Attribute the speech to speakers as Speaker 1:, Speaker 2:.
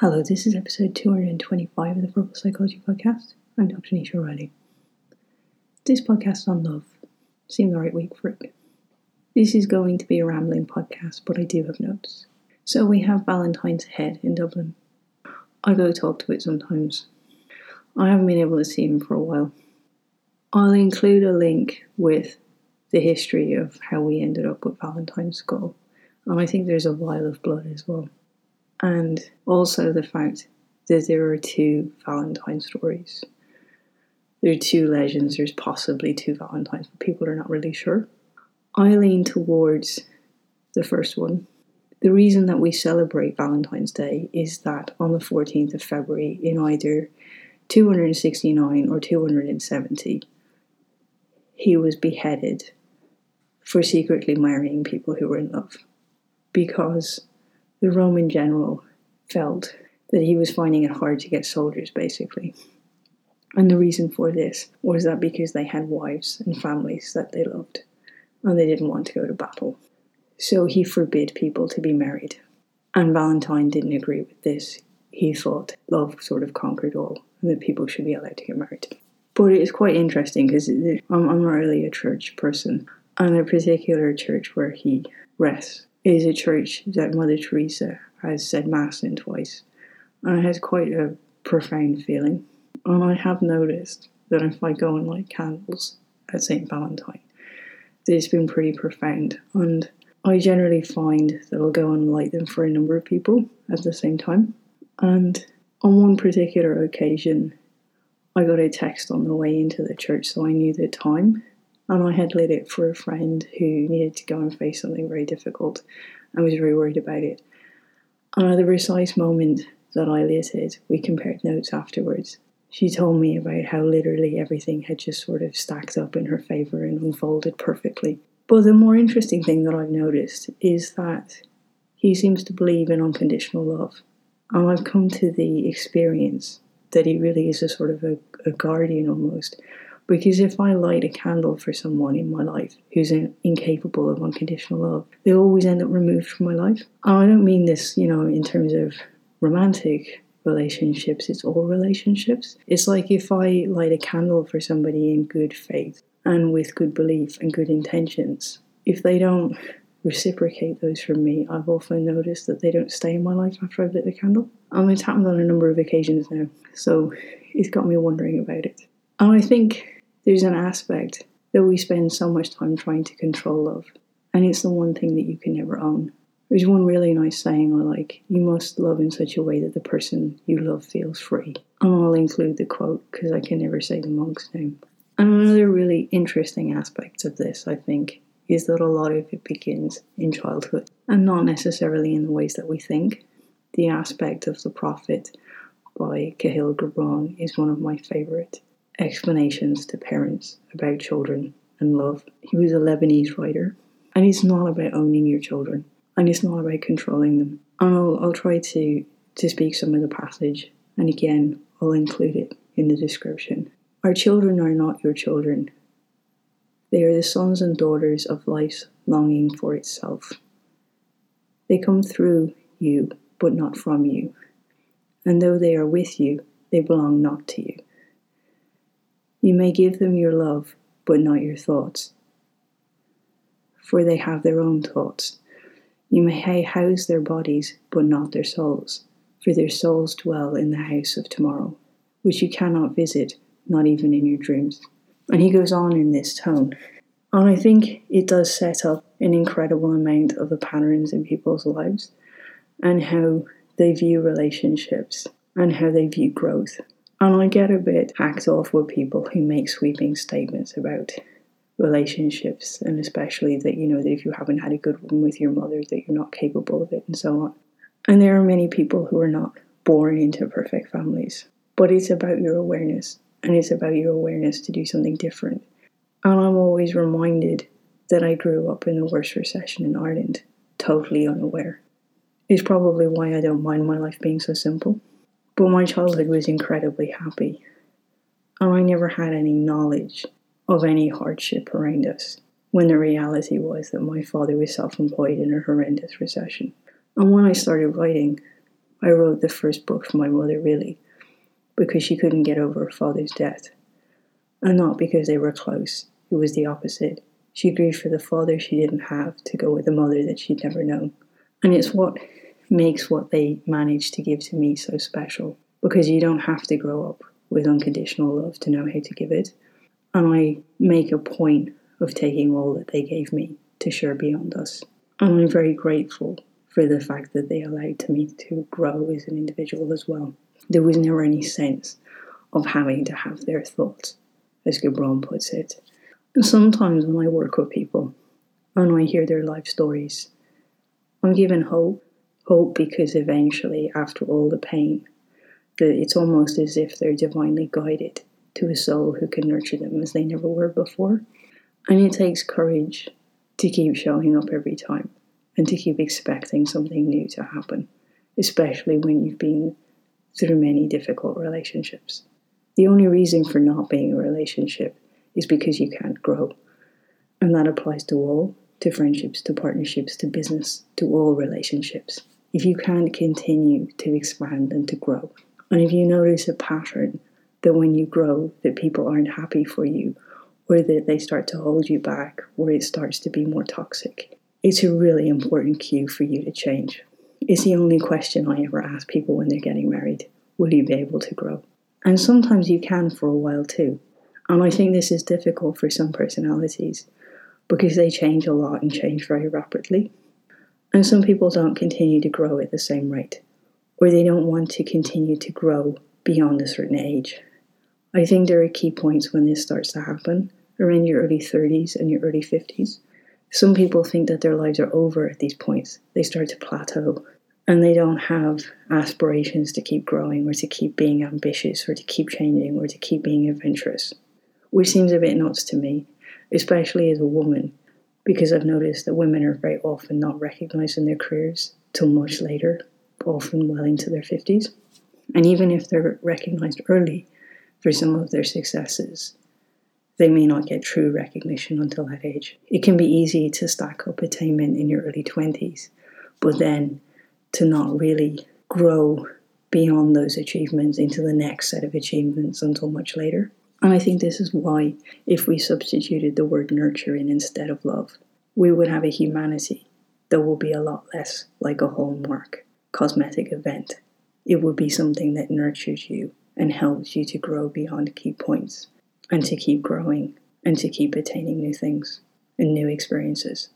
Speaker 1: Hello, this is episode 225 of the Purple Psychology Podcast. I'm Dr. Nisha O'Reilly. This podcast is on love. Seemed the right week for it. This is going to be a rambling podcast, but I do have notes. So we have Valentine's Head in Dublin. I go talk to it sometimes. I haven't been able to see him for a while. I'll include a link with the history of how we ended up with Valentine's Skull. And I think there's a vial of blood as well and also the fact that there are two Valentine stories. There are two legends, there's possibly two Valentines, but people are not really sure. I lean towards the first one. The reason that we celebrate Valentine's Day is that on the 14th of February, in either 269 or 270, he was beheaded for secretly marrying people who were in love because the Roman general felt that he was finding it hard to get soldiers, basically. And the reason for this was that because they had wives and families that they loved, and they didn't want to go to battle. So he forbid people to be married. And Valentine didn't agree with this. He thought love sort of conquered all, and that people should be allowed to get married. But it is quite interesting because I'm, I'm not really a church person, and a particular church where he rests is a church that Mother Teresa has said Mass in twice, and it has quite a profound feeling. And I have noticed that if I go and light candles at St. Valentine, it's been pretty profound. And I generally find that I'll go and light them for a number of people at the same time. And on one particular occasion, I got a text on the way into the church, so I knew the time and I had lit it for a friend who needed to go and face something very difficult and was very worried about it. And at the precise moment that I lit it, we compared notes afterwards. She told me about how literally everything had just sort of stacked up in her favour and unfolded perfectly. But the more interesting thing that I've noticed is that he seems to believe in unconditional love. And I've come to the experience that he really is a sort of a, a guardian almost because if I light a candle for someone in my life who's in, incapable of unconditional love, they always end up removed from my life. And I don't mean this, you know, in terms of romantic relationships, it's all relationships. It's like if I light a candle for somebody in good faith and with good belief and good intentions, if they don't reciprocate those from me, I've often noticed that they don't stay in my life after I've lit the candle. And it's happened on a number of occasions now, so it's got me wondering about it. And I think there's an aspect that we spend so much time trying to control love, and it's the one thing that you can never own. There's one really nice saying I like you must love in such a way that the person you love feels free. And I'll include the quote because I can never say the monk's name. And another really interesting aspect of this, I think, is that a lot of it begins in childhood and not necessarily in the ways that we think. The aspect of the prophet by Kahlil Gibran is one of my favorite explanations to parents about children and love. He was a Lebanese writer, and it's not about owning your children, and it's not about controlling them. And I'll, I'll try to, to speak some of the passage, and again, I'll include it in the description. Our children are not your children. They are the sons and daughters of life's longing for itself. They come through you, but not from you. And though they are with you, they belong not to you. You may give them your love, but not your thoughts, for they have their own thoughts. You may house their bodies, but not their souls, for their souls dwell in the house of tomorrow, which you cannot visit, not even in your dreams. And he goes on in this tone. And I think it does set up an incredible amount of the patterns in people's lives and how they view relationships and how they view growth. And I get a bit hacked off with people who make sweeping statements about relationships and especially that you know that if you haven't had a good one with your mother that you're not capable of it and so on. And there are many people who are not born into perfect families. But it's about your awareness and it's about your awareness to do something different. And I'm always reminded that I grew up in the worst recession in Ireland, totally unaware. It's probably why I don't mind my life being so simple. But my childhood was incredibly happy, and I never had any knowledge of any hardship around us, when the reality was that my father was self employed in a horrendous recession. And when I started writing, I wrote the first book for my mother, really, because she couldn't get over her father's death. And not because they were close, it was the opposite. She grieved for the father she didn't have to go with the mother that she'd never known. And it's what makes what they managed to give to me so special, because you don't have to grow up with unconditional love to know how to give it. And I make a point of taking all that they gave me to share beyond us. And I'm very grateful for the fact that they allowed me to grow as an individual as well. There was never any sense of having to have their thoughts, as Gibran puts it. And sometimes when I work with people and I hear their life stories, I'm given hope. Hope because eventually, after all the pain, that it's almost as if they're divinely guided to a soul who can nurture them as they never were before. And it takes courage to keep showing up every time and to keep expecting something new to happen, especially when you've been through many difficult relationships. The only reason for not being a relationship is because you can't grow. And that applies to all, to friendships, to partnerships, to business, to all relationships. If you can't continue to expand and to grow, and if you notice a pattern that when you grow that people aren't happy for you or that they start to hold you back or it starts to be more toxic, it's a really important cue for you to change. It's the only question I ever ask people when they're getting married. Will you be able to grow? And sometimes you can for a while too. And I think this is difficult for some personalities because they change a lot and change very rapidly. And some people don't continue to grow at the same rate, or they don't want to continue to grow beyond a certain age. I think there are key points when this starts to happen around your early 30s and your early 50s some people think that their lives are over at these points. They start to plateau and they don't have aspirations to keep growing or to keep being ambitious or to keep changing or to keep being adventurous, which seems a bit nuts to me, especially as a woman, because I've noticed that women are very often not recognized in their careers till much later, often well into their 50s. And even if they're recognized early for some of their successes, they may not get true recognition until that age. It can be easy to stack up attainment in your early 20s, but then to not really grow beyond those achievements into the next set of achievements until much later. And I think this is why, if we substituted the word nurturing instead of love, we would have a humanity that will be a lot less like a hallmark cosmetic event. It would be something that nurtures you and helps you to grow beyond key points and to keep growing and to keep attaining new things and new experiences.